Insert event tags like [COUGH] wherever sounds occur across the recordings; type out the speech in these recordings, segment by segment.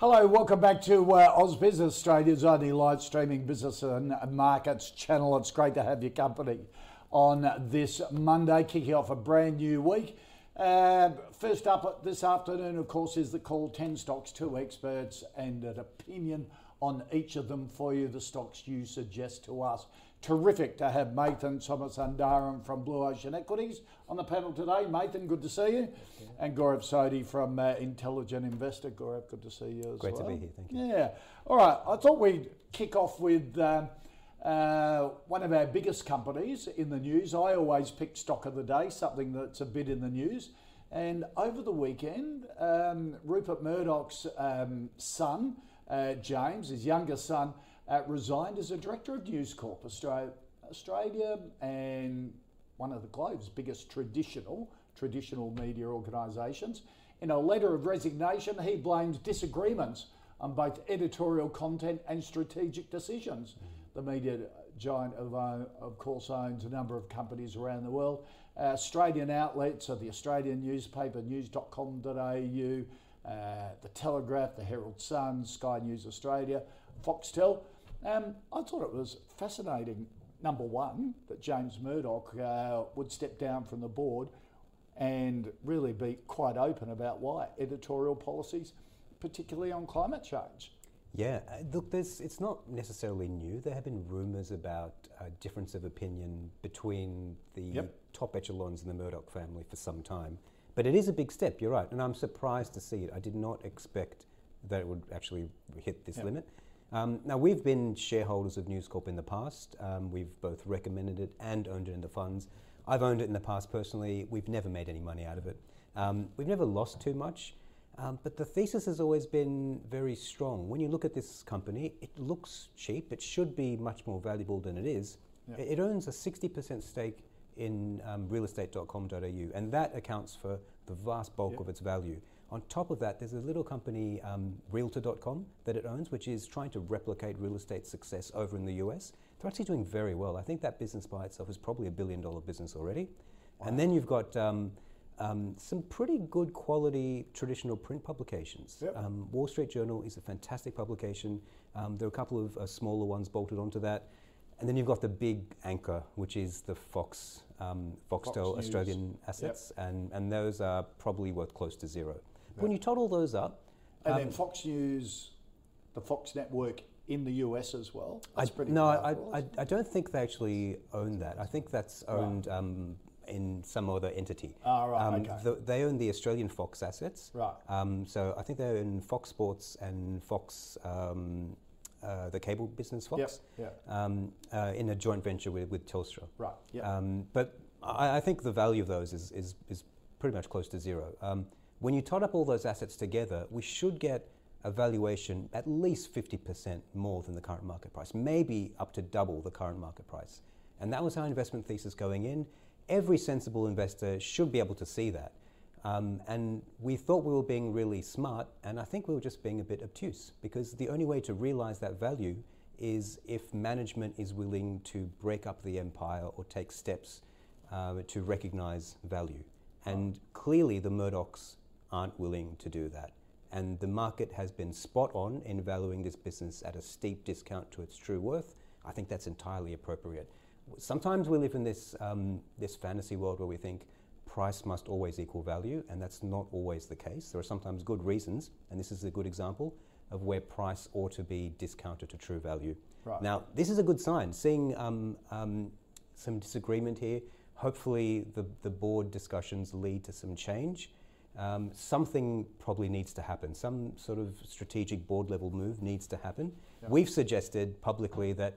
Hello, welcome back to uh, Oz Business, Australia's only live streaming business and markets channel. It's great to have your company on this Monday, kicking off a brand new week. Uh, first up this afternoon, of course, is the call 10 stocks, two experts, and an opinion on each of them for you, the stocks you suggest to us. Terrific to have Mathan Somasundaram from Blue Ocean Equities on the panel today. Mathan, good to see you. And Gaurav Sodhi from uh, Intelligent Investor. Gaurav, good to see you as Great well. Great to be here, thank you. Yeah. All right. I thought we'd kick off with um, uh, one of our biggest companies in the news. I always pick stock of the day, something that's a bit in the news. And over the weekend, um, Rupert Murdoch's um, son, uh, James, his younger son, uh, resigned as a director of News Corp Australia, and one of the globe's biggest traditional traditional media organisations. In a letter of resignation, he blames disagreements on both editorial content and strategic decisions. The media giant, of, uh, of course, owns a number of companies around the world. Uh, Australian outlets are the Australian newspaper, news.com.au, uh, the Telegraph, the Herald Sun, Sky News Australia, Foxtel. Um, I thought it was fascinating, number one, that James Murdoch uh, would step down from the board and really be quite open about why editorial policies, particularly on climate change. Yeah, uh, look, there's, it's not necessarily new. There have been rumours about a difference of opinion between the Yep. top echelons in the Murdoch family for some time. But it is a big step, you're right, and I'm surprised to see it. I did not expect that it would actually hit this Yep. limit. Um, now, we've been shareholders of News Corp in the past. Um, we've both recommended it and owned it in the funds. I've owned it in the past personally. We've never made any money out of it. Um, we've never lost too much. Um, but the thesis has always been very strong. When you look at this company, it looks cheap. It should be much more valuable than it is. It, it owns a 60% stake in um, realestate.com.au, and that accounts for the vast bulk of its value. On top of that, there's a little company, um, Realtor.com, that it owns, which is trying to replicate real estate success over in the US. They're actually doing very well. I think that business by itself is probably a billion dollar business already. And then you've got um, um, some pretty good quality traditional print publications. Yep. Um, Wall Street Journal is a fantastic publication. Um, there are a couple of uh, smaller ones bolted onto that. And then you've got the big anchor, which is the Fox, um, Foxtel News. Australian assets, and, and those are probably worth close to zero. When you total those up, And um, then Fox News, the Fox network in the US as well. That's I, pretty no, I, I, I don't think they actually own that. I think that's owned um, in some other entity. Ah, right, Um, okay. the- they own the Australian Fox assets. Right. Um, so I think they own Fox Sports and Fox, um, uh, the cable business Fox, Yep, um, uh, in a joint venture with, with Telstra. Right, yep. Um, but I, I think the value of those is, is, is pretty much close to zero. Um, when you tot up all those assets together, we should get a valuation at least 50% more than the current market price, maybe up to double the current market price. And that was our investment thesis going in. Every sensible investor should be able to see that. Um, and we thought we were being really smart, and I think we were just being a bit obtuse because the only way to realize that value is if management is willing to break up the empire or take steps uh, to recognize value. And clearly, the Murdochs aren't willing to do that. And the market has been spot on in valuing this business at a steep discount to its true worth. I think that's entirely appropriate. Sometimes we live in this, um, this fantasy world where we think price must always equal value, and that's not always the case. There are sometimes good reasons, and this is a good example of where price ought to be discounted to true value. Right. Now, this is a good sign. Seeing um, um, some disagreement here, hopefully the, the board discussions lead to some change. Um, something probably needs to happen. Some sort of strategic board level move needs to happen. We've suggested publicly that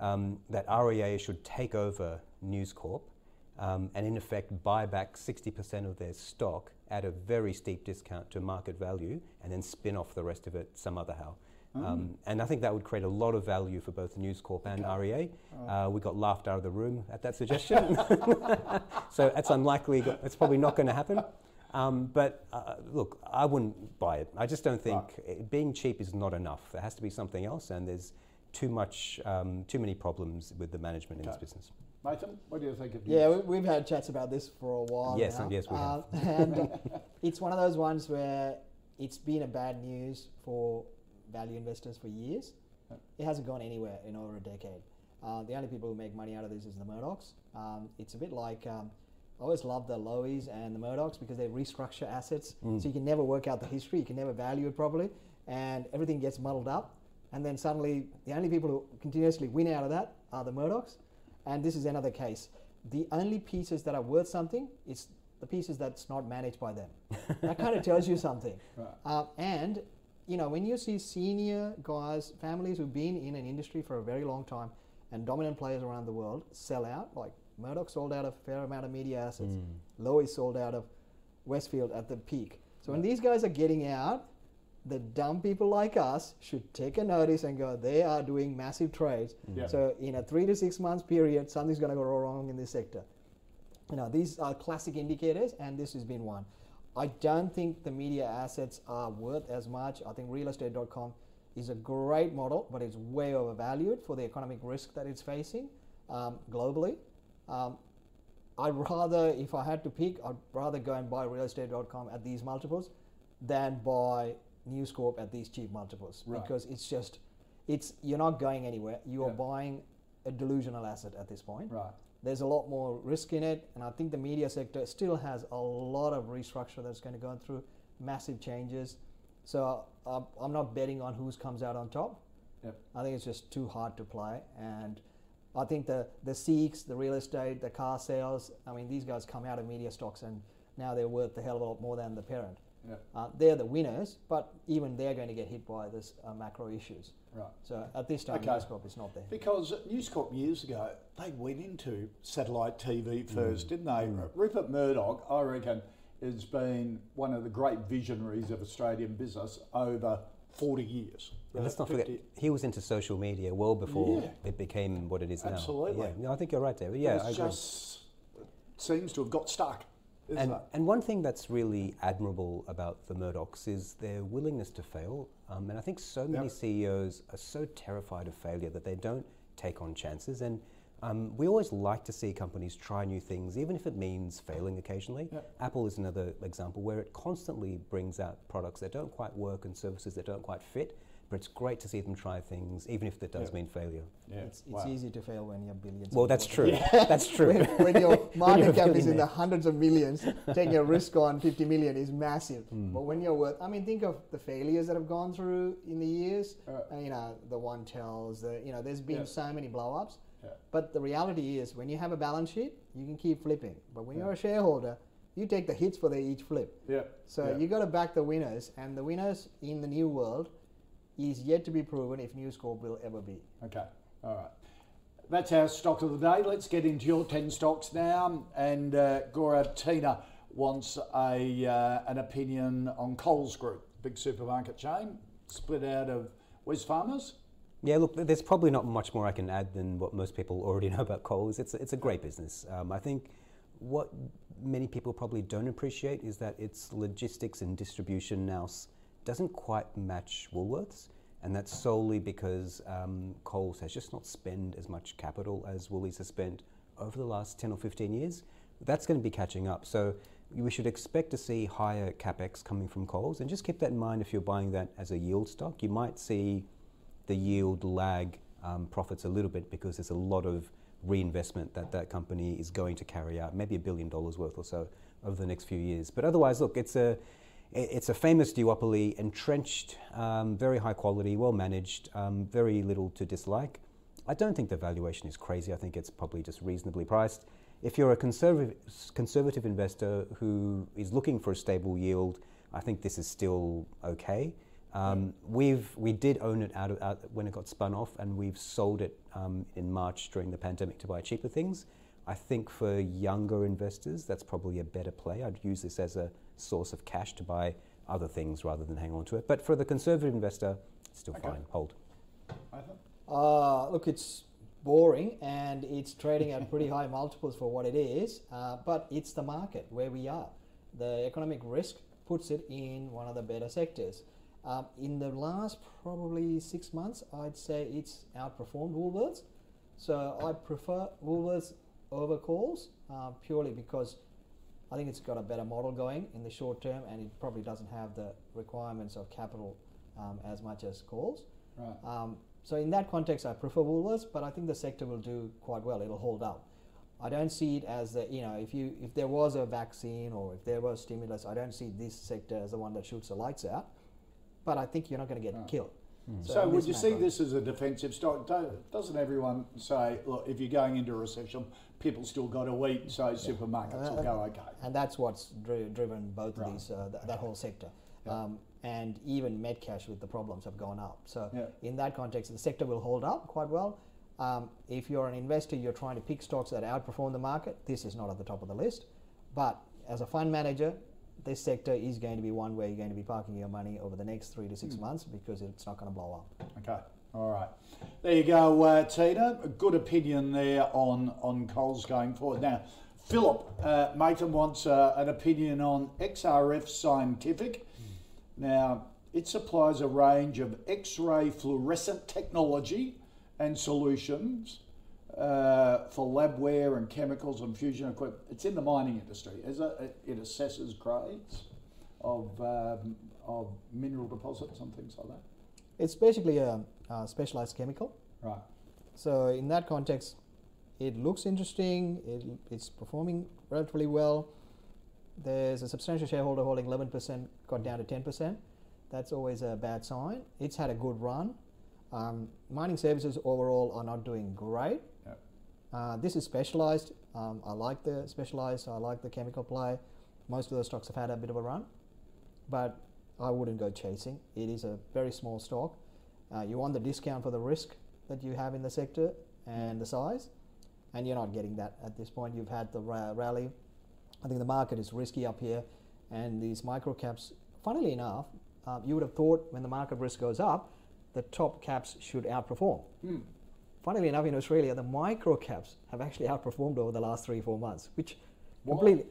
um, that REA should take over News Corp um, and in effect buy back 60% of their stock at a very steep discount to market value and then spin off the rest of it some other how. Um, and I think that would create a lot of value for both News Corp and REA. Uh, we got laughed out of the room at that suggestion. [LAUGHS] so it's unlikely, it's probably not going to happen. Um, but uh, look, I wouldn't buy it. I just don't think it, being cheap is not enough. There has to be something else, and there's too much, um, too many problems with the management in this business. Mathan, what do you think of Yeah, news? we, we've had chats about this for a while. Yes, now. and yes, we have. Uh, and it's one of those ones where it's been a bad news for value investors for years. It hasn't gone anywhere in over a decade. Uh, the only people who make money out of this is the Murdochs. Um, it's a bit like um, I always love the Lowies and the Murdochs because they restructure assets, Mm. so you can never work out the history, you can never value it properly, and everything gets muddled up. And then suddenly, the only people who continuously win out of that are the Murdochs. And this is another case. The only pieces that are worth something is the pieces that's not managed by them. [LAUGHS] that kind of tells you something. Uh, and you know, when you see senior guys, families who've been in an industry for a very long time, and dominant players around the world sell out, like Murdoch sold out of a fair amount of media assets, Lowy sold out of Westfield at the peak. So when these guys are getting out, the dumb people like us should take a notice and go, they are doing massive trades. Yeah. So in a three to six months period, something's going to go wrong in this sector. You know, these are classic indicators, and this has been one. I don't think the media assets are worth as much. I think realestate.com is a great model, but it's way overvalued for the economic risk that it's facing um, globally. Um, I'd rather, if I had to pick, I'd rather go and buy realestate.com at these multiples than buy News Corp at these cheap multiples Right. because it's just, it's you're not going anywhere. You are Yeah. buying a delusional asset at this point. Right. There's a lot more risk in it, and I think the media sector still has a lot of restructure that's going to go through massive changes. So uh, I'm not betting on who comes out on top. Yep. I think it's just too hard to play, and I think the the Seeks, the real estate, the car sales. I mean, these guys come out of media stocks, and now they're worth a hell of a lot more than the parent. Yeah. Uh, they're the winners, but even they're going to get hit by this uh, macro issues. Right. So at this time, Okay. News Corp is not there. Because News Corp years ago, they went into satellite TV first, didn't they? Rupert Murdoch, I reckon, has been one of the great visionaries of Australian business over 40 years. And let's Uh, not forget, he was into social media well before Yeah. it became what it is now. Absolutely. Yeah, no, I think you're right, David. Yeah, it's I agree. just seems to have got stuck, isn't And, it? and one thing that's really admirable about the Murdochs is their willingness to fail. Um, and I think so many Yep. CEOs are so terrified of failure that they don't take on chances. And um, we always like to see companies try new things, even if it means failing occasionally. Yep. Apple is another example where it constantly brings out products that don't quite work and services that don't quite fit. But it's great to see them try things, even if that does Yeah. mean failure. Yeah. It's, it's wow. easy to fail when you're billions. Well, of that's dollars. true. That's true. when, when your [LAUGHS] market a cap is in the hundreds of millions, taking a risk on 50 million is massive. Hmm. But when you're worth, I mean, think of the failures that have gone through in the years. Uh, you know, the One.Tels, the you know, there's been Yeah. so many blow ups. Yeah. But the reality is, when you have a balance sheet, you can keep flipping. But when you're a shareholder, you take the hits for the each flip. Yeah. So yeah. you got to back the winners, and the winners in the new world is yet to be proven if News Corp will ever be. Okay, all right. That's our stock of the day. Let's get into your 10 stocks now. And uh, Gaurav Tina wants a, uh, an opinion on Coles Group, big supermarket chain, split out of Wesfarmers. Yeah, look, there's probably not much more I can add than what most people already [LAUGHS] know about Coles. It's a, it's a great business. Um, I think what many people probably don't appreciate is that its logistics and distribution now doesn't quite match Woolworths, and that's solely because um, Coles has just not spent as much capital as Woolies has spent over the last 10 or 15 years. That's going to be catching up. So we should expect to see higher capex coming from Coles, and just keep that in mind if you're buying that as a yield stock. You might see the yield lag um, profits a little bit because there's a lot of reinvestment that that company is going to carry out, maybe a billion dollars worth or so over the next few years. But otherwise, look, it's a it's a famous duopoly, entrenched, um, very high quality, well managed, um, very little to dislike. I don't think the valuation is crazy. I think it's probably just reasonably priced. If you're a conservative conservative investor who is looking for a stable yield, I think this is still okay. Um, we've we did own it out, of, out when it got spun off, and we've sold it um, in March during the pandemic to buy cheaper things. I think for younger investors, that's probably a better play. I'd use this as a source of cash to buy other things rather than hang on to it. But for the conservative investor, it's still Okay. fine. Hold. Uh, look, it's boring and it's trading at pretty high [LAUGHS] multiples for what it is, uh, but it's the market where we are. The economic risk puts it in one of the better sectors. Um, in the last probably six months, I'd say it's outperformed Woolworths. So I prefer Woolworths over Coles uh, purely because I think it's got a better model going in the short term and it probably doesn't have the requirements of capital um, as much as Coles. Right. Um, so in that context, I prefer Woolworths, but I think the sector will do quite well. It'll hold up. I don't see it as the you know if you if there was a vaccine or if there was stimulus, I don't see this sector as the one that shoots the lights out. But I think you're not going to get killed. So, in would you see macro- this as a defensive stock? Doesn't everyone say, look, if you're going into a recession, people still got to eat, so supermarkets will go okay? And that's what's dri- driven both Right. of these, uh, th- that whole sector. Um, and even Metcash with the problems have gone up. So Yeah. in that context, the sector will hold up quite well. Um, if you're an investor, you're trying to pick stocks that outperform the market. This is not at the top of the list. But as a fund manager, this sector is going to be one where you're going to be parking your money over the next three to six months because it's not going to blow up. Okay, all right. There you go, uh, Tina. A good opinion there on, on Coles going forward. Now, Philip uh, Maton wants uh, an opinion on XRF Scientific. Now, it supplies a range of X ray fluorescent technology and solutions uh, for labware and chemicals and fusion equipment. It's in the mining industry. Is it, it assesses grades of, um, of mineral deposits and things like that. It's basically a, a specialized chemical. Right. So in that context, it looks interesting. It, it's performing relatively well. There's a substantial shareholder holding 11%, got down to 10%. That's always a bad sign. It's had a good run. Um, mining services overall are not doing great. Uh, this is specialized. Um, I like the specialized. I like the chemical play. Most of the stocks have had a bit of a run, but I wouldn't go chasing. It is a very small stock. Uh, you want the discount for the risk that you have in the sector and the size, and you're not getting that at this point. You've had the ra- rally. I think the market is risky up here, and these micro caps. Funnily enough, uh, you would have thought when the market risk goes up, the top caps should outperform. Funnily enough, in Australia, the micro caps have actually outperformed over the last three, four months, which completely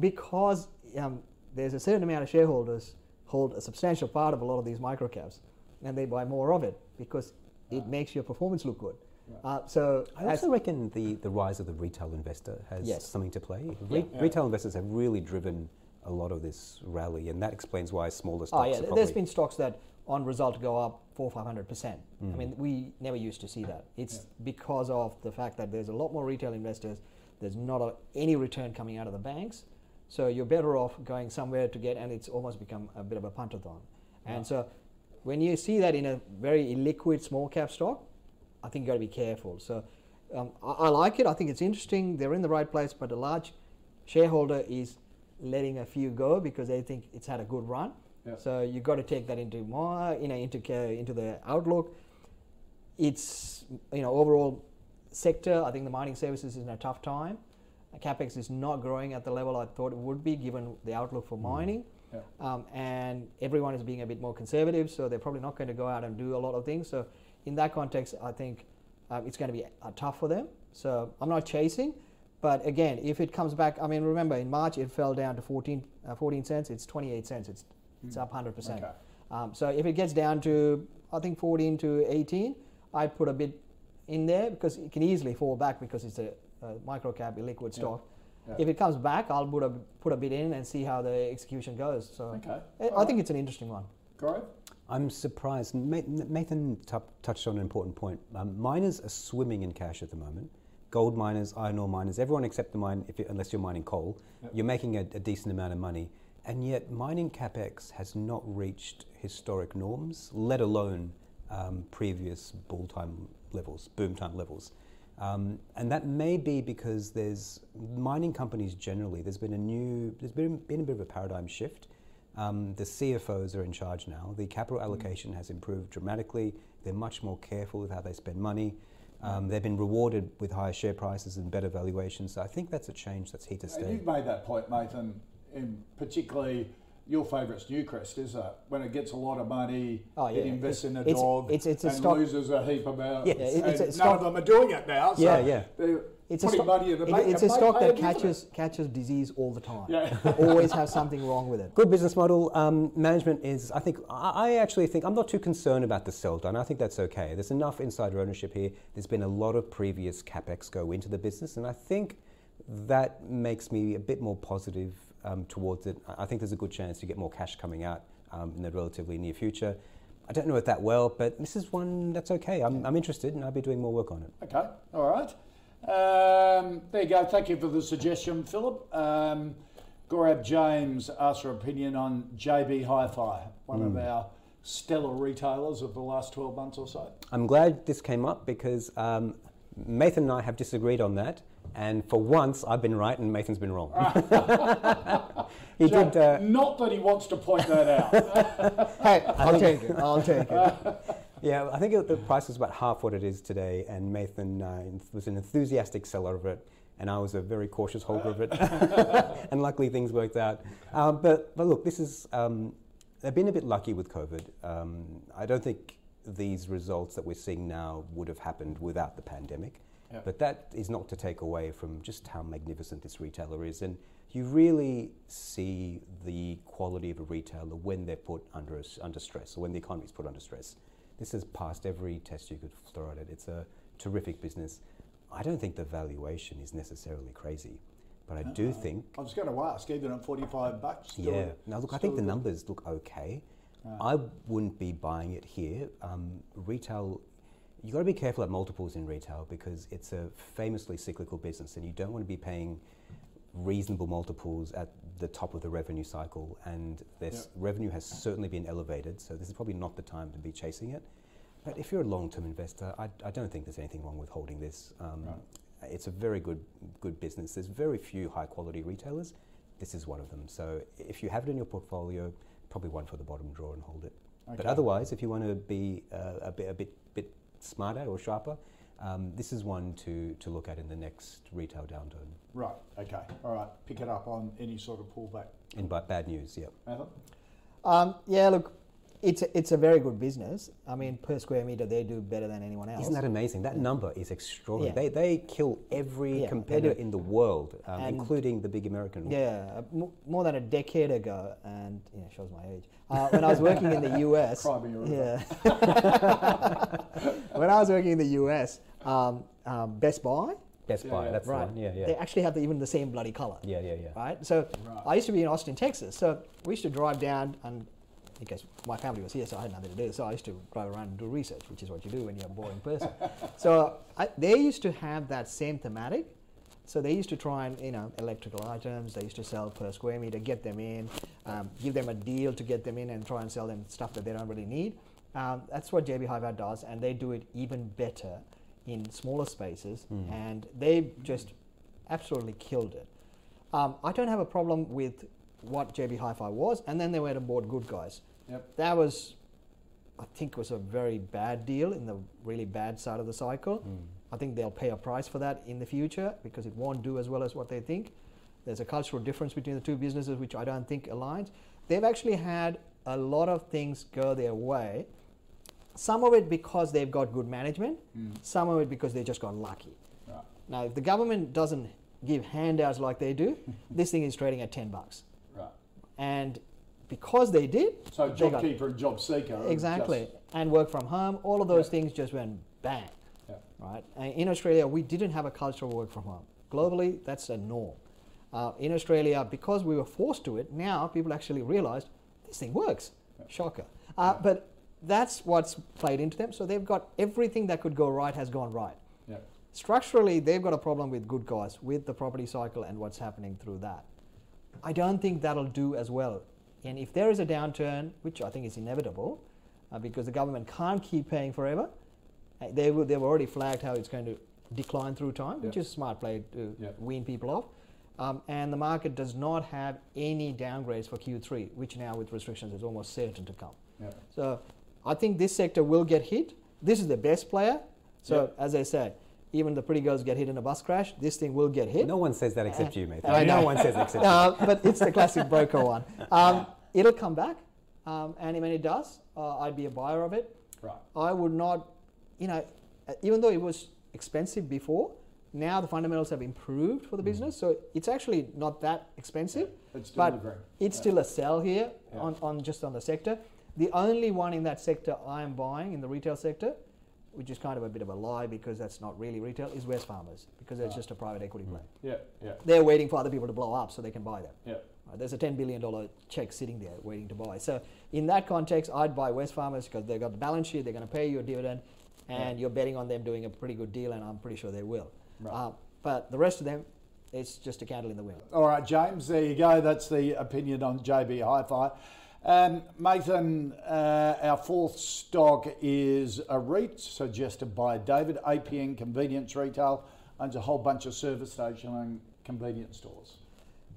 because um, there's a certain amount of shareholders hold a substantial part of a lot of these micro caps, and they buy more of it because it makes your performance look good. Uh, so I also reckon the, the rise of the retail investor has Yes. something to play. Re- Retail investors have really driven a lot of this rally, and that explains why smaller stocks. Oh stocks yeah, are probably... there's been stocks that on result go up four five hundred percent. I mean, we never used to see that. It's because of the fact that there's a lot more retail investors. There's not a, any return coming out of the banks, so you're better off going somewhere to get, and it's almost become a bit of a puntathon. And so, when you see that in a very illiquid small cap stock, I think you got to be careful. So, um, I, I like it. I think it's interesting. They're in the right place, but a large shareholder is letting a few go because they think it's had a good run. Yeah. So you've got to take that into more, you know, into into the outlook. It's you know overall sector. I think the mining services is in a tough time. Uh, Capex is not growing at the level I thought it would be given the outlook for mining. Yeah. Um, and everyone is being a bit more conservative, so they're probably not going to go out and do a lot of things. So, in that context, I think um, it's going to be uh, tough for them. So, I'm not chasing, but again, if it comes back, I mean, remember in March it fell down to 14, uh, 14 cents. It's 28 cents. It's it's up 100 percent. Okay. Um, so if it gets down to I think 14 to 18, I'd put a bit in there because it can easily fall back because it's a, a micro cap liquid stock. Yeah. If it comes back, I'll put a put a bit in and see how the execution goes. So Okay. I- I Alright. think it's an interesting one. Gaurav? I'm surprised. Mathan t- touched on an important point. Um, miners are swimming in cash at the moment. Gold miners, iron ore miners, everyone except the mine, if you, unless you're mining coal, you're making a, a decent amount of money. And yet, mining capex has not reached historic norms, let alone um, previous bull time levels, boom time levels. Um, and that may be because there's mining companies generally. There's been a new, there's been, been a bit of a paradigm shift. Um, the CFOs are in charge now. The capital allocation has improved dramatically. They're much more careful with how they spend money. Um, they've been rewarded with higher share prices and better valuations. So I think that's a change that's here to stay. you've made that point, Mathan, in particularly your favourite's Newcrest, is it? When it gets a lot of money, Oh, yeah. it invests in a It's- dog it's- it's a and stock- loses a heap amount. Yeah, it's- it's none stock- of them are doing it now. So Yeah, yeah. It's a, stock, money in the it- bank. it's a may stock that a dividend. catches catches disease all the time. Yeah. [LAUGHS] Always have something wrong with it. Good business model. Um, management is, I think, I, I actually think, I'm not too concerned about the sell down. I think that's okay. There's enough insider ownership here. There's been a lot of previous capex go into the business, and I think that makes me a bit more positive um, towards it. I think there's a good chance to get more cash coming out um, in the relatively near future. I don't know it that well, but this is one that's okay. I'm, I'm interested, and I'll be doing more work on it. Okay, all right. Um, there you go. Thank you for the suggestion, Philip. Um, Gaurav James asked her opinion on JB Hi-Fi, one Hmm. of our stellar retailers of the last 12 months or so. I'm glad this came up because um, Mathan and I have disagreed on that, and for once I've been right and Mathan's been wrong. [LAUGHS] he did. Uh, Not that he wants to point that out. [LAUGHS] Hey, I'll take it. I'll take it. [LAUGHS] yeah, I think it, the price was about half what it is today, and Mathan uh, was an enthusiastic seller of it, and I was a very cautious holder of it. and luckily things worked out. Um, but but look, this is um, they've been a bit lucky with COVID. Um, I don't think these results that we're seeing now would have happened without the pandemic. But that is not to take away from just how magnificent this retailer is. And you really see the quality of a retailer when they're put under, under stress, or when the economy is put under stress. This has passed every test you could throw at it. It's a terrific business. I don't think the valuation is necessarily crazy, but I do think I was going to ask, even at 45 bucks. still- yeah. Now, look, I think the numbers look okay. I wouldn't be buying it here. Um, retail, you got to be careful at multiples in retail because it's a famously cyclical business, and you don't want to be paying reasonable multiples at the top of the revenue cycle. And this revenue has certainly been elevated, so this is probably not the time to be chasing it. But if you're a long-term investor, I, I don't think there's anything wrong with holding this. Um, It's a very good good business. There's very few high-quality retailers. This is one of them. So if you have it in your portfolio, probably one for the bottom drawer and hold it. But otherwise, if you want to be uh, a bit a bit smarter or sharper, um, this is one to to look at in the next retail downturn. Right, okay, all right. Pick it up on any sort of pullback. In ba- bad news, yeah. Um, yeah, look, it's a, it's a very good business. I mean, per square meter, they do better than anyone else. Isn't that amazing? That number is extraordinary. Yeah. They, they kill every Yeah, competitor in the world, um, including the big American one. Yeah, uh, more than a decade ago, and yeah, shows my age. Uh, when I was working in the [LAUGHS] US, Cry me a river. yeah. [LAUGHS] when I was working in the US, um, um, Best Buy, Best Buy, yeah. that's right? the one. Yeah, yeah. They actually have the, even the same bloody color. yeah, yeah, yeah. Right. So Right. I used to be in Austin, Texas. So we used to drive down, and because my family was here, so I had nothing to do. So I used to drive around and do research, which is what you do when you're a boring person. [LAUGHS] so I, they used to have that same thematic. So they used to try and you know electrical items. They used to sell per square meter, get them in, um, give them a deal to get them in, and try and sell them stuff that they don't really need. Um, that's what JB Hi-Fi does, and they do it even better in smaller spaces, and they just absolutely killed it. Um, I don't have a problem with what JB Hi-Fi was, and then they went and bought Good Guys. Yep. That was, I think, was a very bad deal in the really bad side of the cycle. Hmm. I think they'll pay a price for that in the future because it won't do as well as what they think. There's a cultural difference between the two businesses, which I don't think aligns. They've actually had a lot of things go their way. Some of it because they've got good management, hmm. some of it because they just got lucky. Right. Now, if the government doesn't give handouts like they do, [LAUGHS] this thing is trading at 10 bucks. Right. And because they did, So JobKeeper and JobSeeker. exactly, and work from home, all of those Yeah. things just went bang, yeah. right? And in Australia, we didn't have a culture of work from home. Globally, that's a norm. Uh, in Australia, because we were forced to it, now people actually realized this thing works. Shocker. Uh, But that's what's played into them. So they've got everything that could go right has gone right. Structurally, they've got a problem with good guys, with the property cycle and what's happening through that. I don't think that'll do as well. And if there is a downturn, which I think is inevitable, uh, because the government can't keep paying forever, uh, they will, they've already flagged how it's going to decline through time, which is a smart play to Yeah. wean people off. Um, and the market does not have any downgrades for Q3, which now with restrictions is almost certain to come. Yeah. So I think this sector will get hit. This is the best player. So Yep. as I say, even the pretty girls get hit in a bus crash. This thing will get hit. No one says that except you, mate. I No one says that except [LAUGHS] you. Uh, but it's the classic [LAUGHS] broker one. Um, it'll come back, um, and when it does, uh, I'd be a buyer of it. Right. I would not, you know, uh, even though it was expensive before, now the fundamentals have improved for the business, so it's actually not that expensive. It's but delivering. it's Yeah. still a sell here Yeah. on, on just on the sector. The only one in that sector I am buying in the retail sector, which is kind of a bit of a lie because that's not really retail, is Wesfarmers because it's just a private equity play. Yeah, yeah, They're waiting for other people to blow up so they can buy them. yeah. Right, there's a $10 billion check sitting there waiting to buy. So, in that context, I'd buy Wesfarmers because they've got the balance sheet, they're going to pay you a dividend, and you're betting on them doing a pretty good deal, and I'm pretty sure they will. Right. Uh, but the rest of them, it's just a candle in the wind. All right, James, there you go. That's the opinion on JB Hi Fi. Um, Mathan, uh, our fourth stock is a REIT suggested by David, APN Convenience Retail, owns a whole bunch of service station and convenience stores.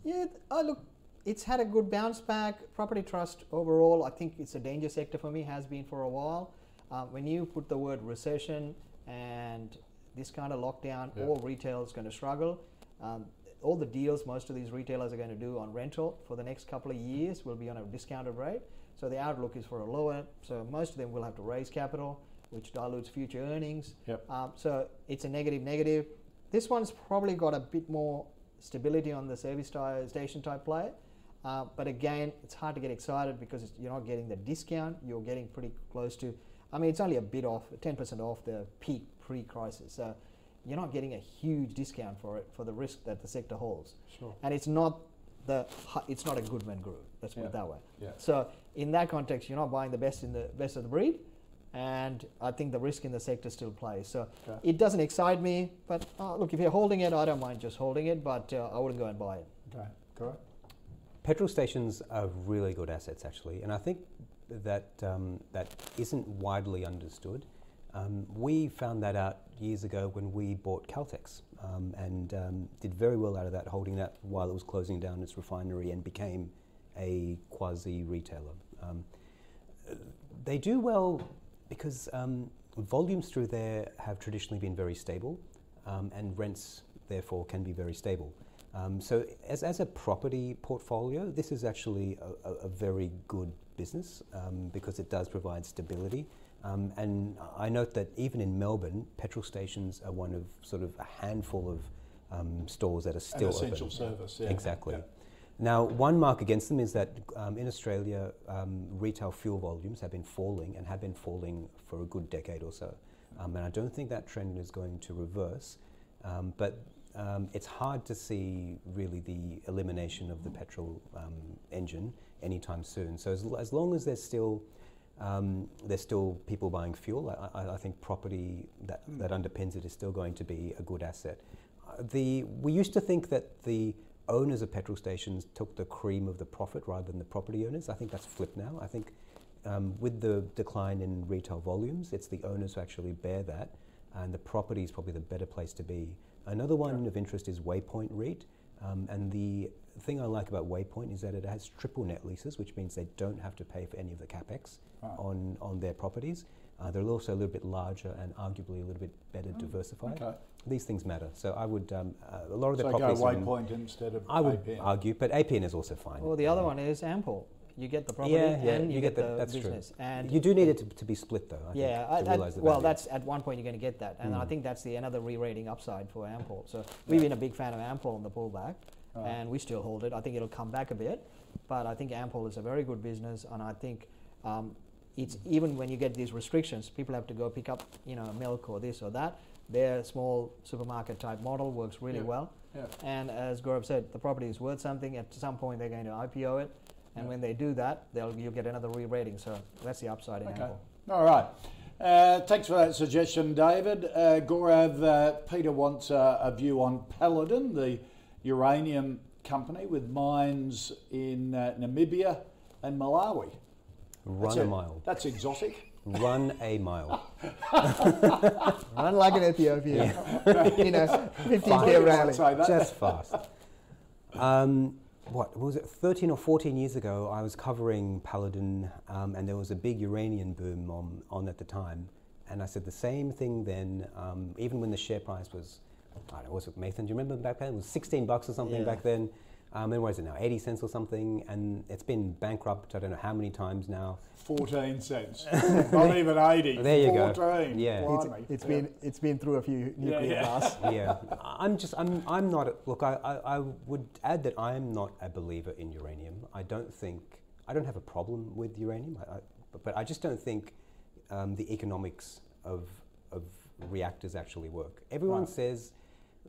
Yeah, look, it's had a good bounce back. Property trust overall, I think it's a danger sector for me, has been for a while. Uh, when you put the word recession and this kind of lockdown, Yeah. all retail is going to struggle. Um, all the deals most of these retailers are going to do on rental for the next couple of years will be on a discounted rate. So the outlook is for a lower. So most of them will have to raise capital, which dilutes future earnings. Yep. Um, so it's a negative negative. This one's probably got a bit more stability on the service type, station type play. Uh, but again, it's hard to get excited because it's, you're not getting the discount. You're getting pretty close to. I mean, it's only a bit off, 10% off the peak pre-crisis. So you're not getting a huge discount for it for the risk that the sector holds. Sure. And it's not the it's not a Goodman Group. Let's put Yeah. it that way. Yeah. So in that context, you're not buying the best in the best of the breed, and I think the risk in the sector still plays. So Okay. it doesn't excite me. But uh, look, if you're holding it, I don't mind just holding it, but uh, I wouldn't go and buy it. Okay, correct. Petrol stations are really good assets, actually, and I think that um, that isn't widely understood. Um, we found that out years ago when we bought Caltex um, and um, did very well out of that, holding that while it was closing down its refinery and became a quasi retailer. Um, they do well because um, volumes through there have traditionally been very stable, um, and rents therefore can be very stable. Um, so, as, as a property portfolio, this is actually a, a, a very good business because it does provide stability. Um, and I note that even in Melbourne, petrol stations are one of sort of a handful of um, stores that are still An essential open. service, yeah. Exactly. Yeah. Now, one mark against them is that um, in Australia, um, retail fuel volumes have been falling and have been falling for a good decade or so. Um, and I don't think that trend is going to reverse. Um, but um, it's hard to see really the elimination of the petrol um, engine anytime soon. So as, l- as long as there's still um, there's still people buying fuel. I, I, I think property that, that underpins it is still going to be a good asset. Uh, the we used to think that the owners of petrol stations took the cream of the profit rather than the property owners. I think that's flipped now. I think um, with the decline in retail volumes, it's the owners who actually bear that, and the property is probably the better place to be. Another one of interest is Waypoint REIT, um, and the thing I like about Waypoint is that it has triple net leases, which means they don't have to pay for any of the capex on, on their properties. Uh, they're also a little bit larger and arguably a little bit better diversified. okay. These things matter. So I would, um, uh, a lot of the So go properties. are in- Waypoint instead of I would APN. argue, but APN is also fine. Well, the other one is Ampol. You get the property yeah, yeah, and you, get, the, that's business. true. And you do need it to, to be split, though. I yeah, think, I, to I- the well, that's at one point you're going to get that, and I think that's the another re-rating upside for Ampol. So we've been a big fan of Ampol on the pullback, and we still hold it. I think it'll come back a bit, but I think Ampol is a very good business, and I think um, it's even when you get these restrictions, people have to go pick up, you know, milk or this or that. Their small supermarket type model works really Yeah. well. Yeah. And as Gaurav said, the property is worth something. At some point, they're going to IPO it, and Yeah. when they do that, they'll you'll get another re-rating. So that's the upside in Okay. Ampol. All right. Uh, thanks for that suggestion, David. Uh, Gaurav, uh, Peter wants uh, a view on Paladin, the uranium company with mines in uh, Namibia and Malawi. Run That's a it. mile. That's exotic. Run a mile. [LAUGHS] Run like an Ethiopian. you know, 15 Fine. k I'd rally. Just fast. Um, what was it? 13 or 14 years ago, I was covering Paladin, um, and there was a big uranium boom on, on at the time. And I said the same thing then, um, even when the share price was, I don't know, was it Mathan? Do you remember back then? It was 16 bucks or something Yeah. back then. Um, and what is it now? 80 cents or something. And it's been bankrupt, I don't know how many times now. 14 cents. [LAUGHS] Not even 80. There you go. 14. Yeah. It's, Blimey. it's Yeah. been it's been through a few nuclear yeah. blasts. [LAUGHS] yeah, I'm just, I'm, I'm not, a- look, I, I, I would add that I'm not a believer in uranium. I don't think, I don't have a problem with uranium, I, I, but, but I just don't think um, the economics of, of reactors actually work. Everyone Right. says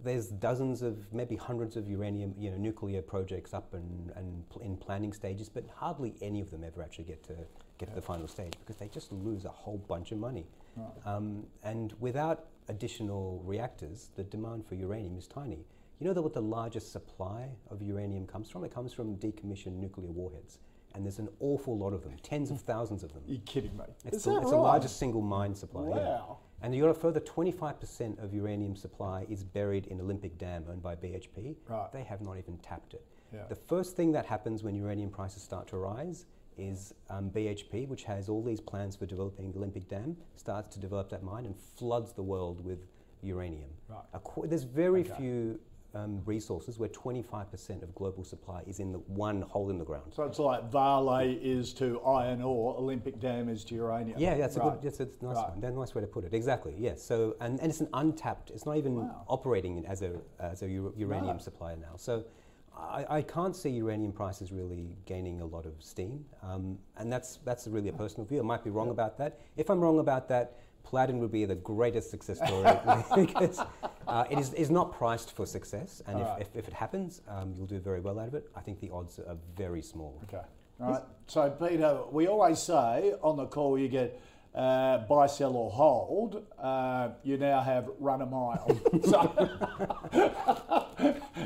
there's dozens of, maybe hundreds of uranium, you know, nuclear projects up and, and pl- in planning stages, but hardly any of them ever actually get to get to the final stage because they just lose a whole bunch of money. Um, and without additional reactors, the demand for uranium is tiny. You know that what the largest supply of uranium comes from? It comes from decommissioned nuclear warheads. And there's an awful lot of them, tens of [LAUGHS] thousands of them. You're kidding me. It's, Is the, it's right? the largest single mine supply. yeah. And you got a further 25% of uranium supply is buried in Olympic Dam owned by BHP. Right. They have not even tapped it. Yeah. The first thing that happens when uranium prices start to rise is um, BHP, which has all these plans for developing Olympic Dam, starts to develop that mine and floods the world with uranium. Right. A qu- there's very Okay. few um, resources where 25% of global supply is in the one hole in the ground. So it's like Vale is to iron ore, Olympic Dam is to uranium. Yeah, that's Right. a good. That's a nice Right. one. That's a nice way to put it. Exactly. Yes. So and, and it's an untapped. It's not even Wow. operating as a as a uranium No. supplier now. So I, I can't see uranium prices really gaining a lot of steam. Um, and that's that's really a personal view. I might be wrong about that. If I'm wrong about that. Platinum would be the greatest success story [LAUGHS] because uh, it is, is not priced for success, and if, Alright. if, if it happens, um, you'll do very well out of it. I think the odds are very small. Okay. All right. So, Peter, we always say on the call you get uh, buy, sell, or hold. Uh, you now have run a mile. [LAUGHS] so,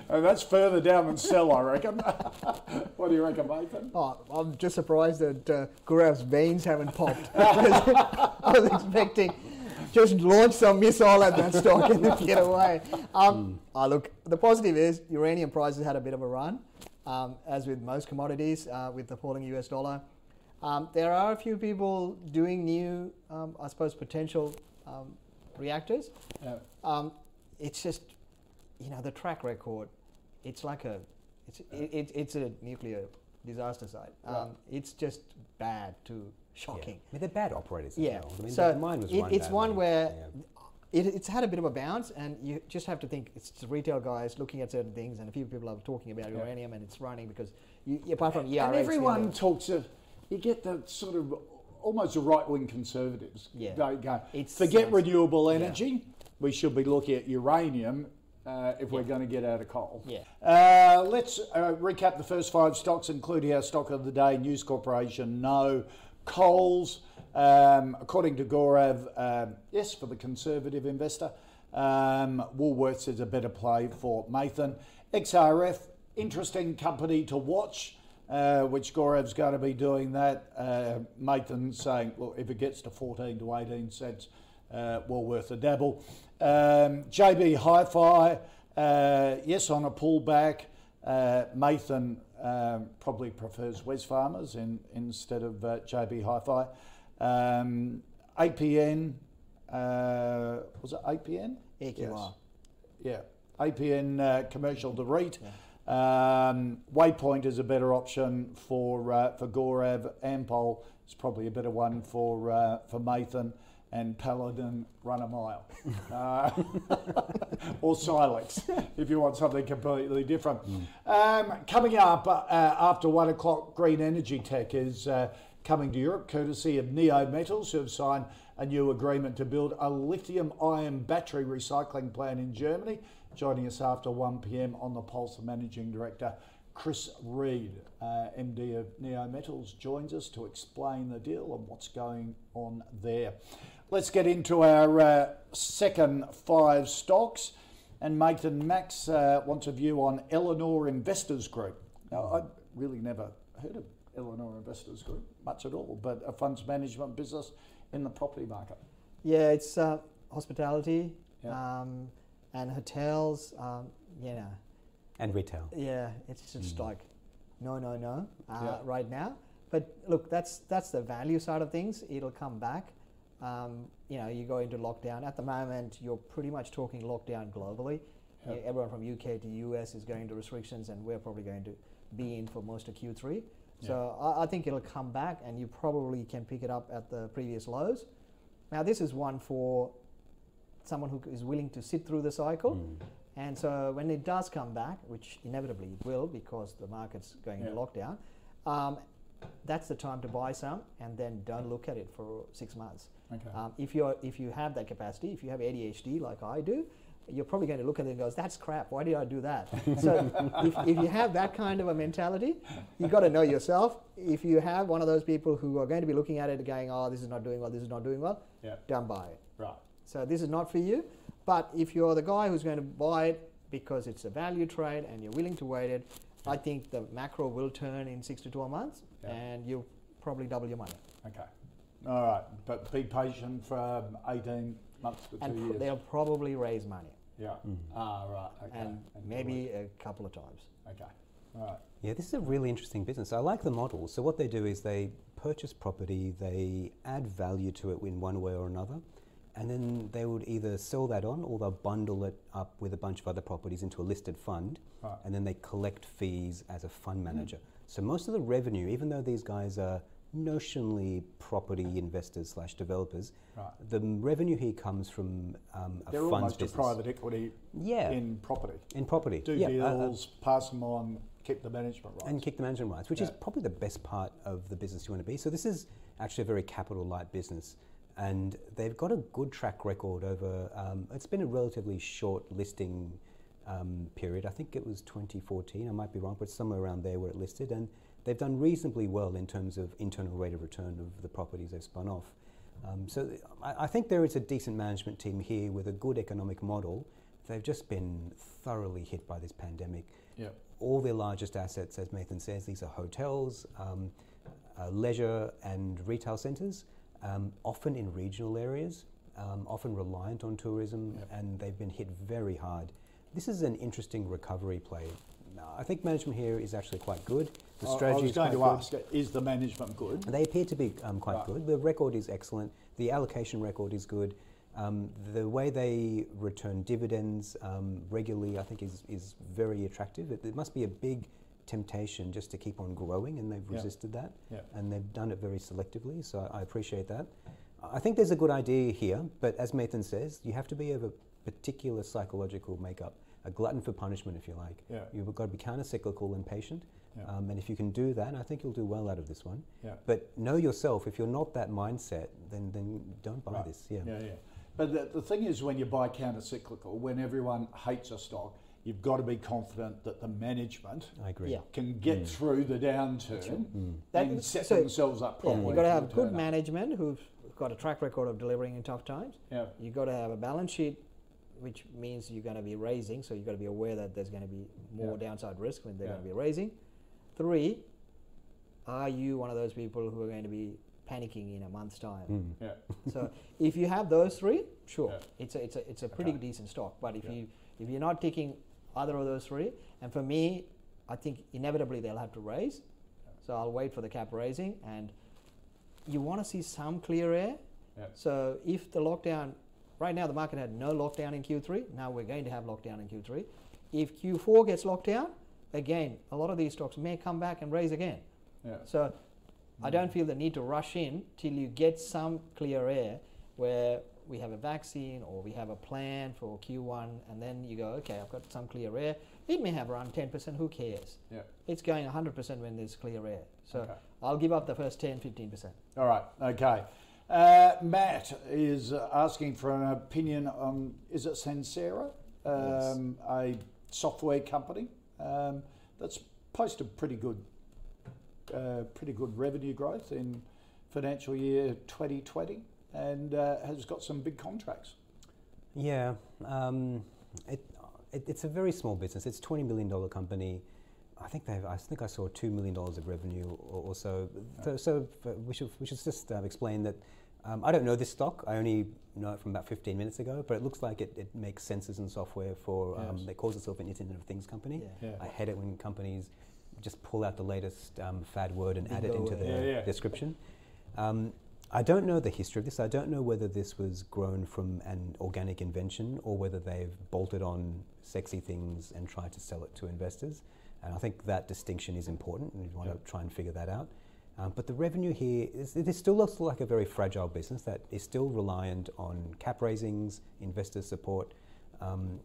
and that's further down than sell, I reckon. [LAUGHS] what do you reckon, Mathan? Oh, I'm just surprised that uh, Gaurav's veins haven't popped. [LAUGHS] I was expecting just launch some missile at that stock and then get away. Um, oh, look, the positive is uranium prices had a bit of a run, um, as with most commodities, uh, with the falling US dollar. Um, there are a few people doing new, um, I suppose, potential um, reactors. Yeah. Um, it's just, you know, the track record. It's like a, it's it, it, it's a nuclear disaster site. Um, It's just bad to Yeah. shocking. I mean, they're bad operators. as Yeah. well. I mean, so the mine was it- it's one where Yeah. it, it's had a bit of a bounce, and you just have to think it's the retail guys looking at certain things, and a few people are talking about uranium, and it's running because you, apart from yeah, and everyone talks of, you get the sort of almost the right wing conservatives. Yeah. They go, It's- forget renewable yeah. energy. We should be looking at uranium uh, if we're going to get out of coal. Yeah. Uh, let's uh, recap the first five stocks, including our stock of the day News Corporation, no. Coles, um, according to Gaurav, um, yes, for the conservative investor. Um, Woolworths is a better play for Mathan. XRF, interesting company to watch, uh, which Gaurav's going to be doing that. Uh, saying, well, if it gets to 14 to 18 cents, uh, well worth a dabble. Um, JB Hi-Fi, uh, yes, on a pullback. Uh, Mathan um, probably prefers Wesfarmers in, instead of uh, JB Hi-Fi. Um, APN, uh, was it APN? AQR. Yeah, APN uh, commercial to REIT. Um, Waypoint is a better option for uh, for Gaurav. Ampol is probably a better one for uh, for Mathan. And Paladin run a mile, [LAUGHS] uh, [LAUGHS] or Silex, if you want something completely different. Um, coming up uh, after one o'clock, Green Energy Tech is uh, coming to Europe, courtesy of Neometals, who have signed a new agreement to build a lithium ion battery recycling plant in Germany. Joining us after 1 pm on the Pulse, of Managing Director Chris Reed, uh, MD of Neometals, joins us to explain the deal and what's going on there. Let's get into our uh, second five stocks. And Nathan Max uh, wants a view on Elanor Investors Group. Now, I'd really never heard of Elanor Investors Group much at all, but a funds management business in the property market. Yeah, it's uh, hospitality Yeah. um, and hotels. Um, you know, And retail. yeah, it's just like no, no, no uh, Yeah. right now. But look, that's that's the value side of things. It'll come back. Um, you know, you go into lockdown. At the moment, you're pretty much talking lockdown globally. Yeah. Yeah, Everyone from UK to US is going to restrictions, and we're probably going to be in for most of Q3. So I, I think it'll come back, and you probably can pick it up at the previous lows. Now, this is one for someone who is willing to sit through the cycle. And so when it does come back, which inevitably it will because the market's going into Yeah. lockdown, um, that's the time to buy some and then don't look at it for six months. Okay. Um, if, you're, if you have that capacity, if you have ADHD like I do, you're probably going to look at it and go, that's crap, why did I do that? [LAUGHS] so if, if you have that kind of a mentality, you've got to know yourself. If you have one of those people who are going to be looking at it and going, oh, this is not doing well, this is not doing well, Yeah. don't buy it. Right. So this is not for you. But if you're the guy who's going to buy it because it's a value trade and you're willing to wait it, I think the macro will turn in six to 12 months Yeah. and you'll probably double your money. Okay. All right. But be patient for um, 18 months to And two pr- years. they'll probably raise money Yeah. Ah, right. Okay. and maybe a couple of times. Okay. All right. Yeah, this is a really interesting business. I like the model. So what they do is they purchase property, they add value to it in one way or another, and then they would either sell that on or they'll bundle it up with a bunch of other properties into a listed fund, Right. and then they collect fees as a fund manager. So most of the revenue, even though these guys are notionally property investors slash developers, Right. the revenue here comes from um, a They're funds almost business. a private equity Yeah. in property. in property. Do yeah, uh, uh, deals, pass them on, keep the management rights. and kick the management rights, which is probably the best part of the business you want to be. So this is actually a very capital light business, and they've got a good track record over. Um, it's been a relatively short listing um, period. I think it was 2014. I might be wrong, but somewhere around there where it listed, and they've done reasonably well in terms of internal rate of return of the properties they've spun off. Um, so I, I think there is a decent management team here with a good economic model. They've just been thoroughly hit by this pandemic yeah. all their largest assets, as Mathan says, these are hotels, um, uh, leisure and retail centres, um, often in regional areas, um, often reliant on tourism, Yep. and they've been hit very hard. This is an interesting recovery play. I think management here is actually quite good. The I- I was is going to good. ask, is the management good? They appear to be um, quite Right. good. The record is excellent. The allocation record is good. Um, the way they return dividends um, regularly, I think, is, is very attractive. It, it must be a big temptation just to keep on growing, and they've Yeah. resisted that. Yeah. And they've done it very selectively, so I appreciate that. I think there's a good idea here, but as Mathan says, you have to be of a particular psychological makeup, a glutton for punishment, if you like. Yeah. You've got to be counter cyclical and patient. Yeah. Um, and if you can do that, I think you'll do well out of this one. Yeah. But know yourself. If you're not that mindset, then then don't buy Right. this. Yeah. Yeah, yeah. But the, the thing is, when you buy counter cyclical, when everyone hates a stock, you've got to be confident that the management I agree. Yeah. can get mm. through the downturn mm. That- and set so- themselves up Yeah, properly. you've got to have good turn up. management who've got a track record of delivering in tough times. Yeah. You've got to have a balance sheet, which means you're going to be raising, so you've got to be aware that there's going to be more Yeah. downside risk when they're Yeah. going to be raising. Three, are you one of those people who are going to be panicking in a month's time? Mm. Yeah. [LAUGHS] so if you have those three, sure, Yeah. it's a it's a it's a pretty Okay. decent stock. But if Yeah. you if you're not ticking either of those three, and for me, I think inevitably they'll have to raise. So I'll wait for the cap raising, and you want to see some clear air. Yeah. So if the lockdown, right now the market had no lockdown in Q3. Now we're going to have lockdown in Q3. If Q4 gets locked down, again, a lot of these stocks may come back and raise again. Yeah. So I don't feel the need to rush in till you get some clear air where we have a vaccine or we have a plan for Q1 and then you go, okay, I've got some clear air. It may have around 10%, who cares? Yeah. It's going 100% when there's clear air. So Okay. I'll give up the first 10, 15%. All right. Okay. Uh, Matt is asking for an opinion on is it Sensera, um, a software company um, that's posted pretty good, uh, pretty good revenue growth in financial year 2020, and uh, has got some big contracts. Yeah, um, it, it, it's a very small business. It's a twenty million dollar company. I think they have. I think I saw two million dollars of revenue or, or so. So, so uh, we should we should just uh, explain that Um, I don't know this stock. I only know it from about 15 minutes ago, but it looks like it, it makes sensors and software for, um, Yes. that calls itself an Internet of Things company. Yeah. Yeah. I hate it when companies just pull out the latest um, fad word and add it into word. their Yeah, yeah. description. Um, I don't know the history of this. I don't know whether this was grown from an organic invention or whether they've bolted on sexy things and tried to sell it to investors. And I think that distinction is important, and you want to try and figure that out. Um, but the revenue here, is, it still looks like a very fragile business that is still reliant on cap raisings, investor support, um,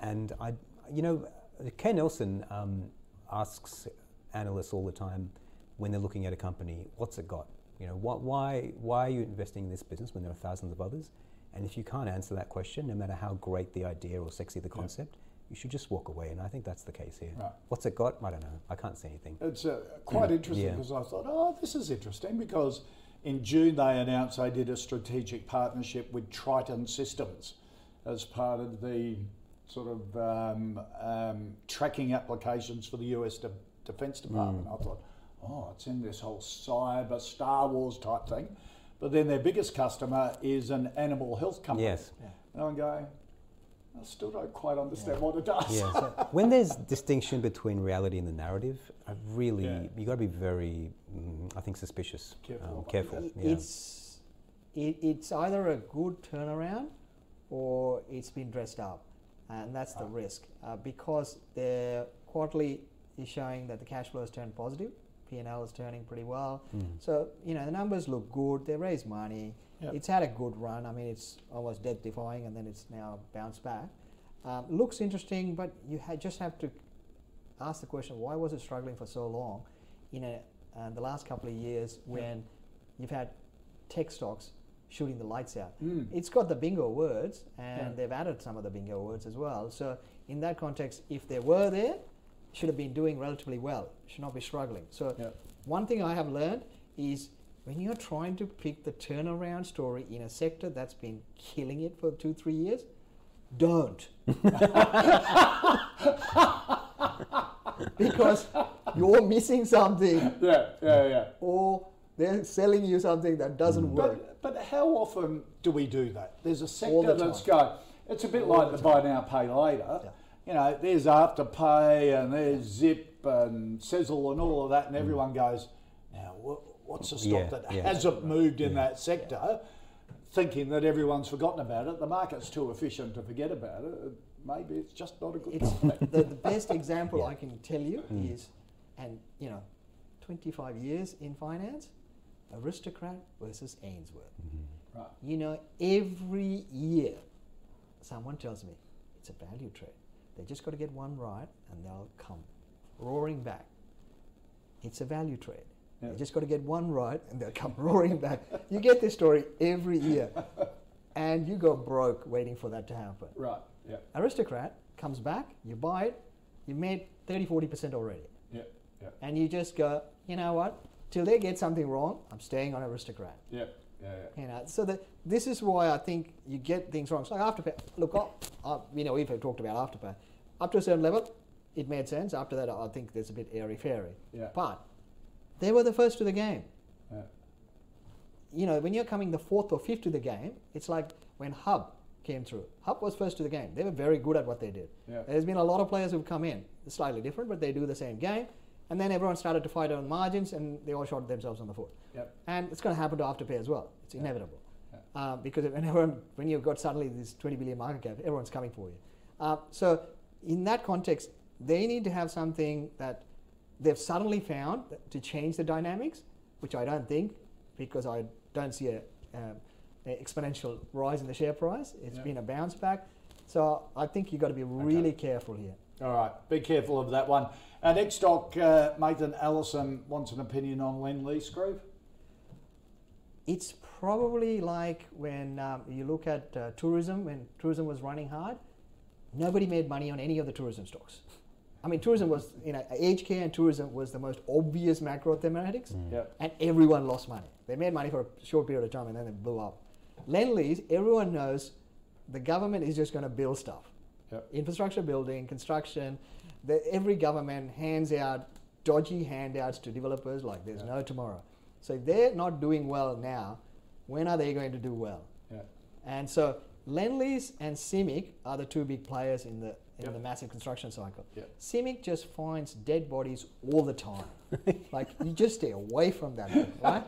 and I, you know, Kerr Neilson um, asks analysts all the time when they're looking at a company, what's it got? You know, what, why, why are you investing in this business when there are thousands of others? And if you can't answer that question, no matter how great the idea or sexy the concept, you should just walk away. And I think that's the case here. Right. What's it got? I don't know. I can't see anything. It's uh, quite interesting Yeah. because I thought, oh, this is interesting because in June they announced they did a strategic partnership with Triton Systems as part of the sort of um, um, tracking applications for the US De- Defense Department. I thought, oh, it's in this whole cyber Star Wars type thing. But then their biggest customer is an animal health company. Yes. And I'm going, I still don't quite understand what it does. Yeah. so [LAUGHS] when there's distinction between reality and the narrative, I really Yeah. you got to be very, mm, I think, suspicious, Careful um, careful. Yeah. It's it, it's either a good turnaround or it's been dressed up, and that's the risk uh, because their quarterly is showing that the cash flow has turned positive, P and L is turning pretty well. So you know the numbers look good. They raised money. Yep. It's had a good run. I mean, it's almost death defying, and then it's now bounced back. Um, looks interesting, but you ha- just have to ask the question: Why was it struggling for so long? In a, uh, the last couple of years, when you've had tech stocks shooting the lights out, it's got the bingo words, and Yeah. they've added some of the bingo words as well. So, in that context, if they were there, should have been doing relatively well. Should not be struggling. So, Yeah. one thing I have learned is when you're trying to pick the turnaround story in a sector that's been killing it for two, three years, don't. [LAUGHS] because you're missing something yeah, yeah, yeah. or they're selling you something that doesn't mm. work. But, but how often do we do that? There's a sector the that's going, it's a bit like the buy now, pay later. Yeah. You know, there's Afterpay and there's Zip and Sezzle and all of that, and mm. everyone goes, now, what's the stock Yeah, that yeah. hasn't moved in that sector? Thinking that everyone's forgotten about it. The market's too efficient to forget about it. Maybe it's just not a good It's [LAUGHS] the, the best example I can tell you mm. is, and you know, 25 years in finance, aristocrat versus Ainsworth. Mm-hmm. Right. You know, every year, someone tells me it's a value trade. They just got to get one right, and they'll come roaring back. It's a value trade. Yeah. They just got to get one right, and they'll come [LAUGHS] roaring back. You get this story every year, [LAUGHS] and you go broke waiting for that to happen. Right, yeah, Aristocrat comes back, you buy it, you've made 30 40% already. yeah, yeah, And you just go, you know what? Till they get something wrong, I'm staying on Aristocrat. yeah, yeah, yeah. You know, so that this is why I think you get things wrong. So like Afterpay, look, I, I, you know, we've talked about Afterpay. Up to a certain level, it made sense. After that, I think there's a bit airy fairy. Yeah. But they were the first to the game. yeah. you know, when you're coming the fourth or fifth to the game, it's like when Hub came through. Hub was first to the game. They were very good at what they did. Yeah. There's been a lot of players who've come in, slightly different, but they do the same game. And then everyone started to fight on margins, and they all shot themselves on the foot. Yep. And it's going to happen to Afterpay as well. It's inevitable. Uh, because when, [LAUGHS] everyone, when you've got suddenly this 20 billion market cap, everyone's coming for you. Uh, so in that context, they need to have something that they've suddenly found that- to change the dynamics, which I don't think, because I don't see a, um, a exponential rise in the share price. It's Yeah. been a bounce back. So I think you've got to be really careful here. All right, be careful of that one. Our next stock, uh, Nathan Allison wants an opinion on Lendlease Group. It's probably like when um, you look at uh, tourism, when tourism was running hard, nobody made money on any of the tourism stocks. I mean, tourism was, you know, aged care and tourism was the most obvious macro thematics, mm. Yep. and everyone lost money. They made money for a short period of time and then they blew up. Lend lease, everyone knows the government is just going to build stuff. Yep. Infrastructure building, construction, the, every government hands out dodgy handouts to developers like there's no tomorrow. So if they're not doing well now, when are they going to do well? Yeah. And so Lendlease and CIMIC are the two big players in the in Yep. the massive construction cycle. Yep. CIMIC just finds dead bodies all the time. [LAUGHS] like you just stay away from that, right?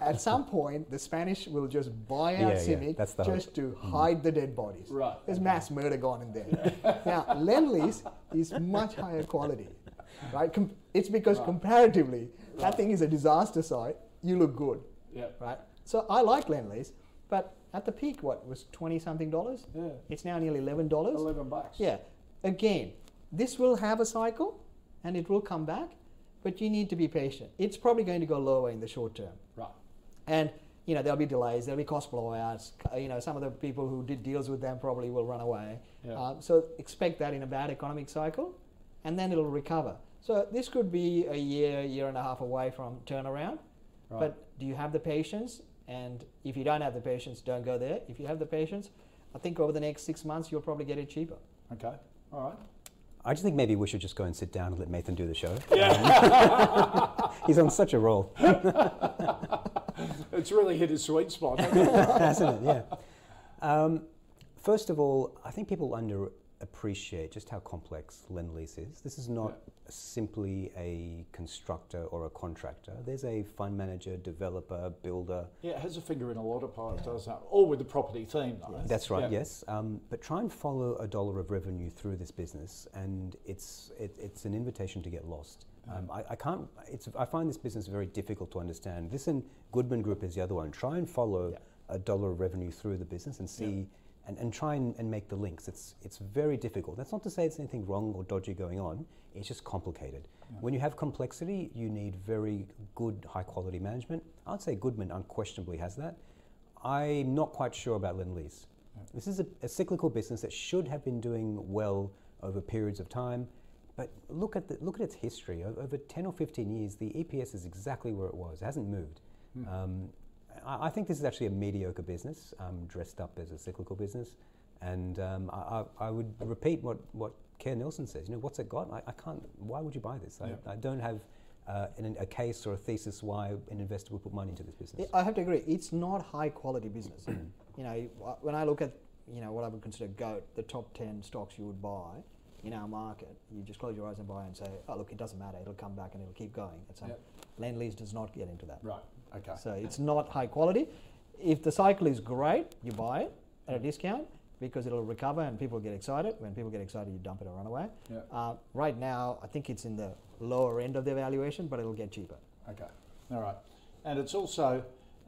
At some point, the Spanish will just buy out Yeah, yeah, that's the hope. just to mm-hmm. hide the dead bodies. Right. There's mass murder gone in there. [LAUGHS] now, Lendlease is much higher quality, right? Com- it's because comparatively, that thing is a disaster site. You look good Yeah. right? So I like Lendlease, but at the peak, what was twenty something dollars? Yeah. It's now nearly eleven dollars. 11 bucks. Yeah. Again, this will have a cycle, and it will come back, but you need to be patient. It's probably going to go lower in the short term, Right. and you know there'll be delays, there'll be cost blowouts. You know some of the people who did deals with them probably will run away. Yeah. Um, so expect that in a bad economic cycle, and then it'll recover. So this could be a year, year and a half away from turnaround. Right. But do you have the patience? And if you don't have the patience, don't go there. If you have the patience, I think over the next six months you'll probably get it cheaper. Okay. All right. I just think maybe we should just go and sit down and let Mathan do the show. Yeah. [LAUGHS] He's on such a roll, [LAUGHS] It's really hit a sweet spot. hasn't [LAUGHS] it? hasn't it? Yeah. Um, first of all, I think people underappreciate just how complex Lendlease is. This is not simply a constructor or a contractor. There's a fund manager, developer, builder, yeah, it has a finger in a lot of pies, does that? All with the property theme, though. That's right. Yeah. Yes, um, but try and follow a dollar of revenue through this business, and it's it, it's an invitation to get lost. Um, I, I can't. It's I find this business very difficult to understand. This and Goodman Group is the other one. Try and follow Yeah. a dollar of revenue through the business and see. And, and try and, and make the links. It's, it's very difficult. That's not to say there's anything wrong or dodgy going on. It's just complicated. When you have complexity, you need very good, high quality management. I'd say Goodman unquestionably has that. I'm not quite sure about Lendlease. This is a, a cyclical business that should have been doing well over periods of time, but look at the, look at its history. Over 10 or 15 years, the EPS is exactly where it was. It hasn't moved. Um, I, I think this is actually a mediocre business, um, dressed up as a cyclical business. And um, I, I, would repeat what, what Kerr Neilson says. You know, what's it got? I, I can't. Why would you buy this? I, Yeah. I don't have uh, an, a case or a thesis why an investor would put money into this business. I have to agree. It's not high quality business. [CLEARS THROAT] you know, when I look at you know what I would consider GOAT, the top ten stocks you would buy in our market, you just close your eyes and buy and say, oh look, it doesn't matter. It'll come back and it'll keep going. It's Yep. Lend-Lease does not get into that. Right. Okay. So it's not high quality. If the cycle is great, you buy it at a discount because it'll recover and people get excited. When people get excited, you dump it or run away. Yeah. Uh, right now, I think it's in the lower end of the valuation, but it'll get cheaper. Okay, all right. And it's also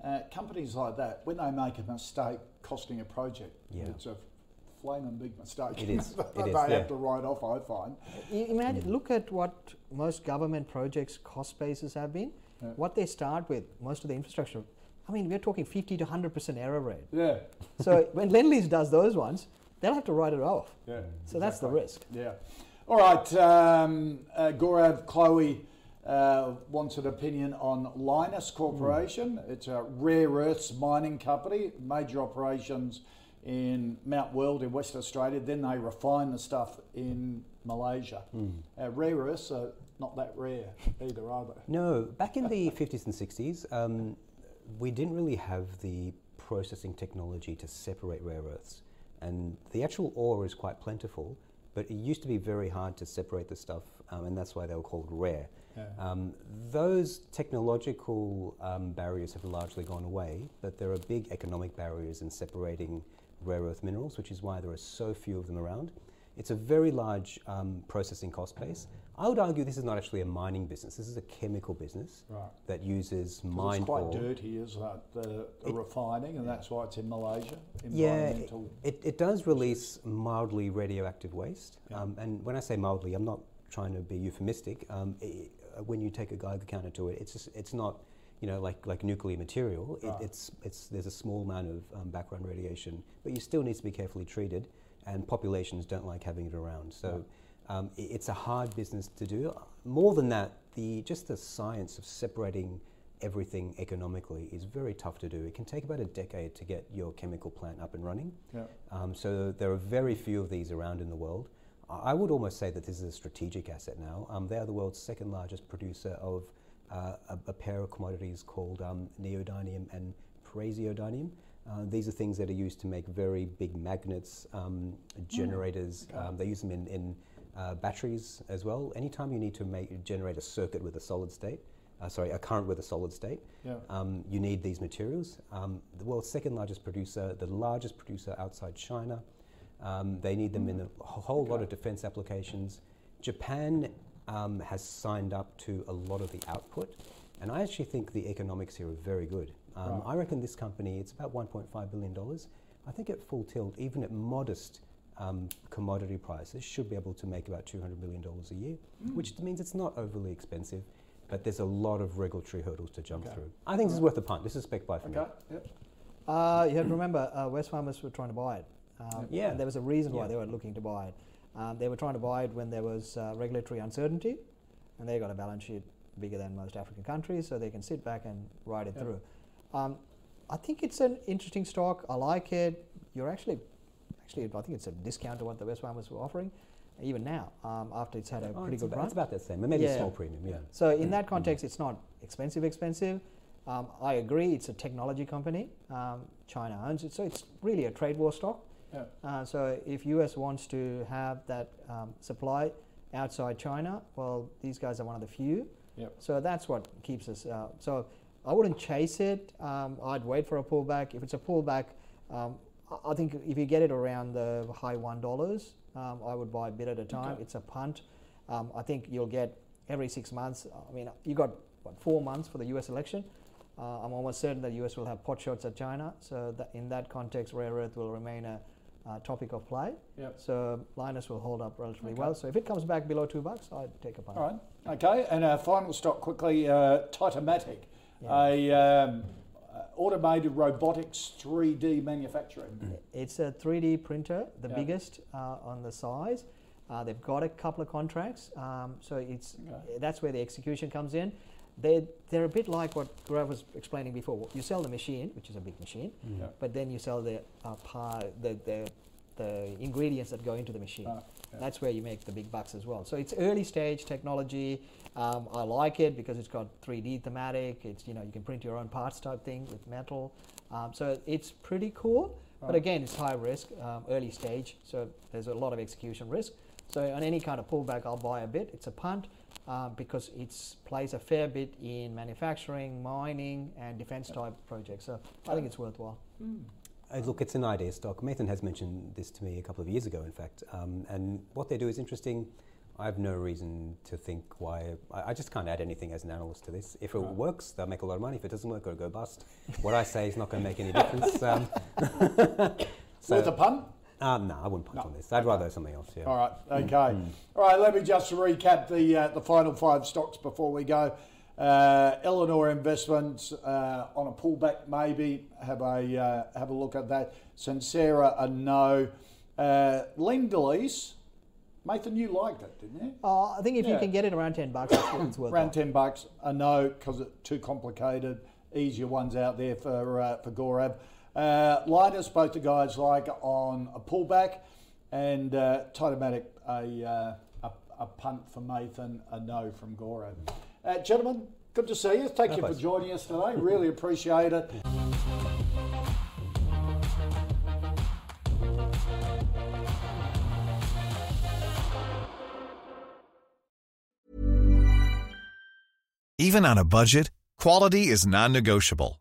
uh, companies like that, when they make a mistake costing a project, Yeah. it's a flaming big mistake. It is, [LAUGHS] it they is, have yeah. to write off, I find. Imagine, look at what most government projects cost bases have been. Yeah. What they start with, most of the infrastructure. I mean, we're talking 50 to 100% error rate. Yeah, [LAUGHS] So when Lendlease does those ones, they'll have to write it off. yeah. So that's the risk. Yeah. All right, um, uh, Gaurav, Chloe uh, wants an opinion on Lynas Corporation. It's a rare earths mining company, major operations in Mount Weld in West Australia. Then they refine the stuff in Malaysia. Uh, rare earths are not that rare either, are they? No, back in the [LAUGHS] 50s and 60s, um, we didn't really have the processing technology to separate rare earths. And the actual ore is quite plentiful, but it used to be very hard to separate the stuff, um, and that's why they were called rare. Yeah. Um, those technological um, barriers have largely gone away, but there are big economic barriers in separating rare earth minerals, which is why there are so few of them around. It's a very large um, processing cost base. I would argue this is not actually a mining business. This is a chemical business Right. that uses mined It's quite ore. dirty, isn't it? The, the refining, and that's why it's in Malaysia. Yeah, it, it, it does release mildly radioactive waste. Yeah. Um, and when I say mildly, I'm not trying to be euphemistic. Um, i when you take a Geiger counter to it, it's just, it's not you know like like nuclear material. It, Right. it's it's there's a small amount of um, background radiation, but you still need to be carefully treated. And populations don't like having it around. So. Um, it's a hard business to do. More than that, the just the science of separating everything economically is very tough to do. It can take about a decade to get your chemical plant up and running. Yeah. Um, so there are very few of these around in the world. I would almost say that this is a strategic asset now. Um, they are the world's second largest producer of uh, a, a pair of commodities called um, neodymium and praseodymium. Uh, these are things that are used to make very big magnets, um, generators. Um, they use them in, in uh, batteries as well. Anytime you need to make, generate a circuit with a solid state, uh, sorry, a current with a solid state, Yeah. um, you need these materials. Um, the world's second largest producer, the largest producer outside China. Um, they need them in a wh- whole lot of defense applications. Japan um, has signed up to a lot of the output, and I actually think the economics here are very good. Um, I reckon this company, it's about $1.5 billion. I think at full tilt, even at modest um, commodity prices, should be able to make about $200 million a year, which means it's not overly expensive, but there's a lot of regulatory hurdles to jump through. I think this is worth a punt. This is spec buy for me. Okay. Yep. Uh, you have to remember, uh, Wesfarmers were trying to buy it. Um, Yeah. and there was a reason why Yeah. they were looking to buy it. Um, they were trying to buy it when there was uh, regulatory uncertainty, and they got a balance sheet bigger than most African countries, so they can sit back and ride it through. Um, I think it's an interesting stock. I like it. You're actually, actually, I think it's a discount to what the Wesfarmers were offering, even now, um, after it's had a Oh, pretty good about, run. it's about the same, maybe a small premium, yeah. So in that context, it's not expensive, expensive. Um, I agree, it's a technology company. Um, China owns it, so it's really a trade war stock. Yeah. Uh, so if US wants to have that um, supply outside China, well, these guys are one of the few. Yep. So that's what keeps us. Uh, so I wouldn't chase it. Um, I'd wait for a pullback. If it's a pullback, um, I- think if you get it around the high one dollars, um, I would buy a bit at a time. Okay. It's a punt. Um, I think you'll get every six months. I mean, you got what four months for the U.S. election. Uh, I'm almost certain that the U.S. will have pot shots at China. So that in that context, rare earth will remain a uh, topic of play. Yep. So Lynas will hold up relatively Okay. well. So if it comes back below two bucks, I'd take a punt. All right. Okay. And our final stock quickly, uh, Titamatic, a um, automated robotics 3D manufacturing. It's a 3D printer, the Yeah. biggest uh, on the size. Uh, they've got a couple of contracts, um, so it's Okay. that's where the execution comes in. They they're a bit like what Gaurav was explaining before. You sell the machine, which is a big machine, Yeah. but then you sell the uh, par, the, the the ingredients that go into the machine. Ah, yeah. That's where you make the big bucks as well. So it's early stage technology. Um, I like it because it's got 3D thematic. It's you know you can print your own parts type thing with metal. Um, so it's pretty cool. But again, it's high risk, um, early stage. So there's a lot of execution risk. So on any kind of pullback, I'll buy a bit. It's a punt um, because it plays a fair bit in manufacturing, mining, and defense type projects. So I think it's worthwhile. Uh, look, it's an idea stock. Mathan has mentioned this to me a couple of years ago, in fact. Um, and what they do is interesting. I have no reason to think why. I, I just can't add anything as an analyst to this. If it works, they'll make a lot of money. If it doesn't work, it'll go bust. what I say is not going to make any difference. [LAUGHS] Um, [LAUGHS] Worth a punt? um, no, I wouldn't punt on this. I'd rather something else. Yeah. All right, okay. All right, let me just recap the uh, the final five stocks before we go. Uh, Elanor Investments uh, on a pullback, maybe have a uh, have a look at that. Sensera, a no. Uh, Lendlease, Mathan, you liked it, didn't you? Uh, I think if you can get it around 10 bucks, it's, worthwhile. Around ten bucks, a no because it's too complicated. Easier ones out there for uh, for Gaurav. Uh, Lynas, both the guys like on a pullback, and uh, Titomatic a, uh, a a punt for Mathan, a no from Gaurav. Uh, gentlemen, good to see you. Thank you for joining us today. Really appreciate it. Even on a budget, quality is non-negotiable.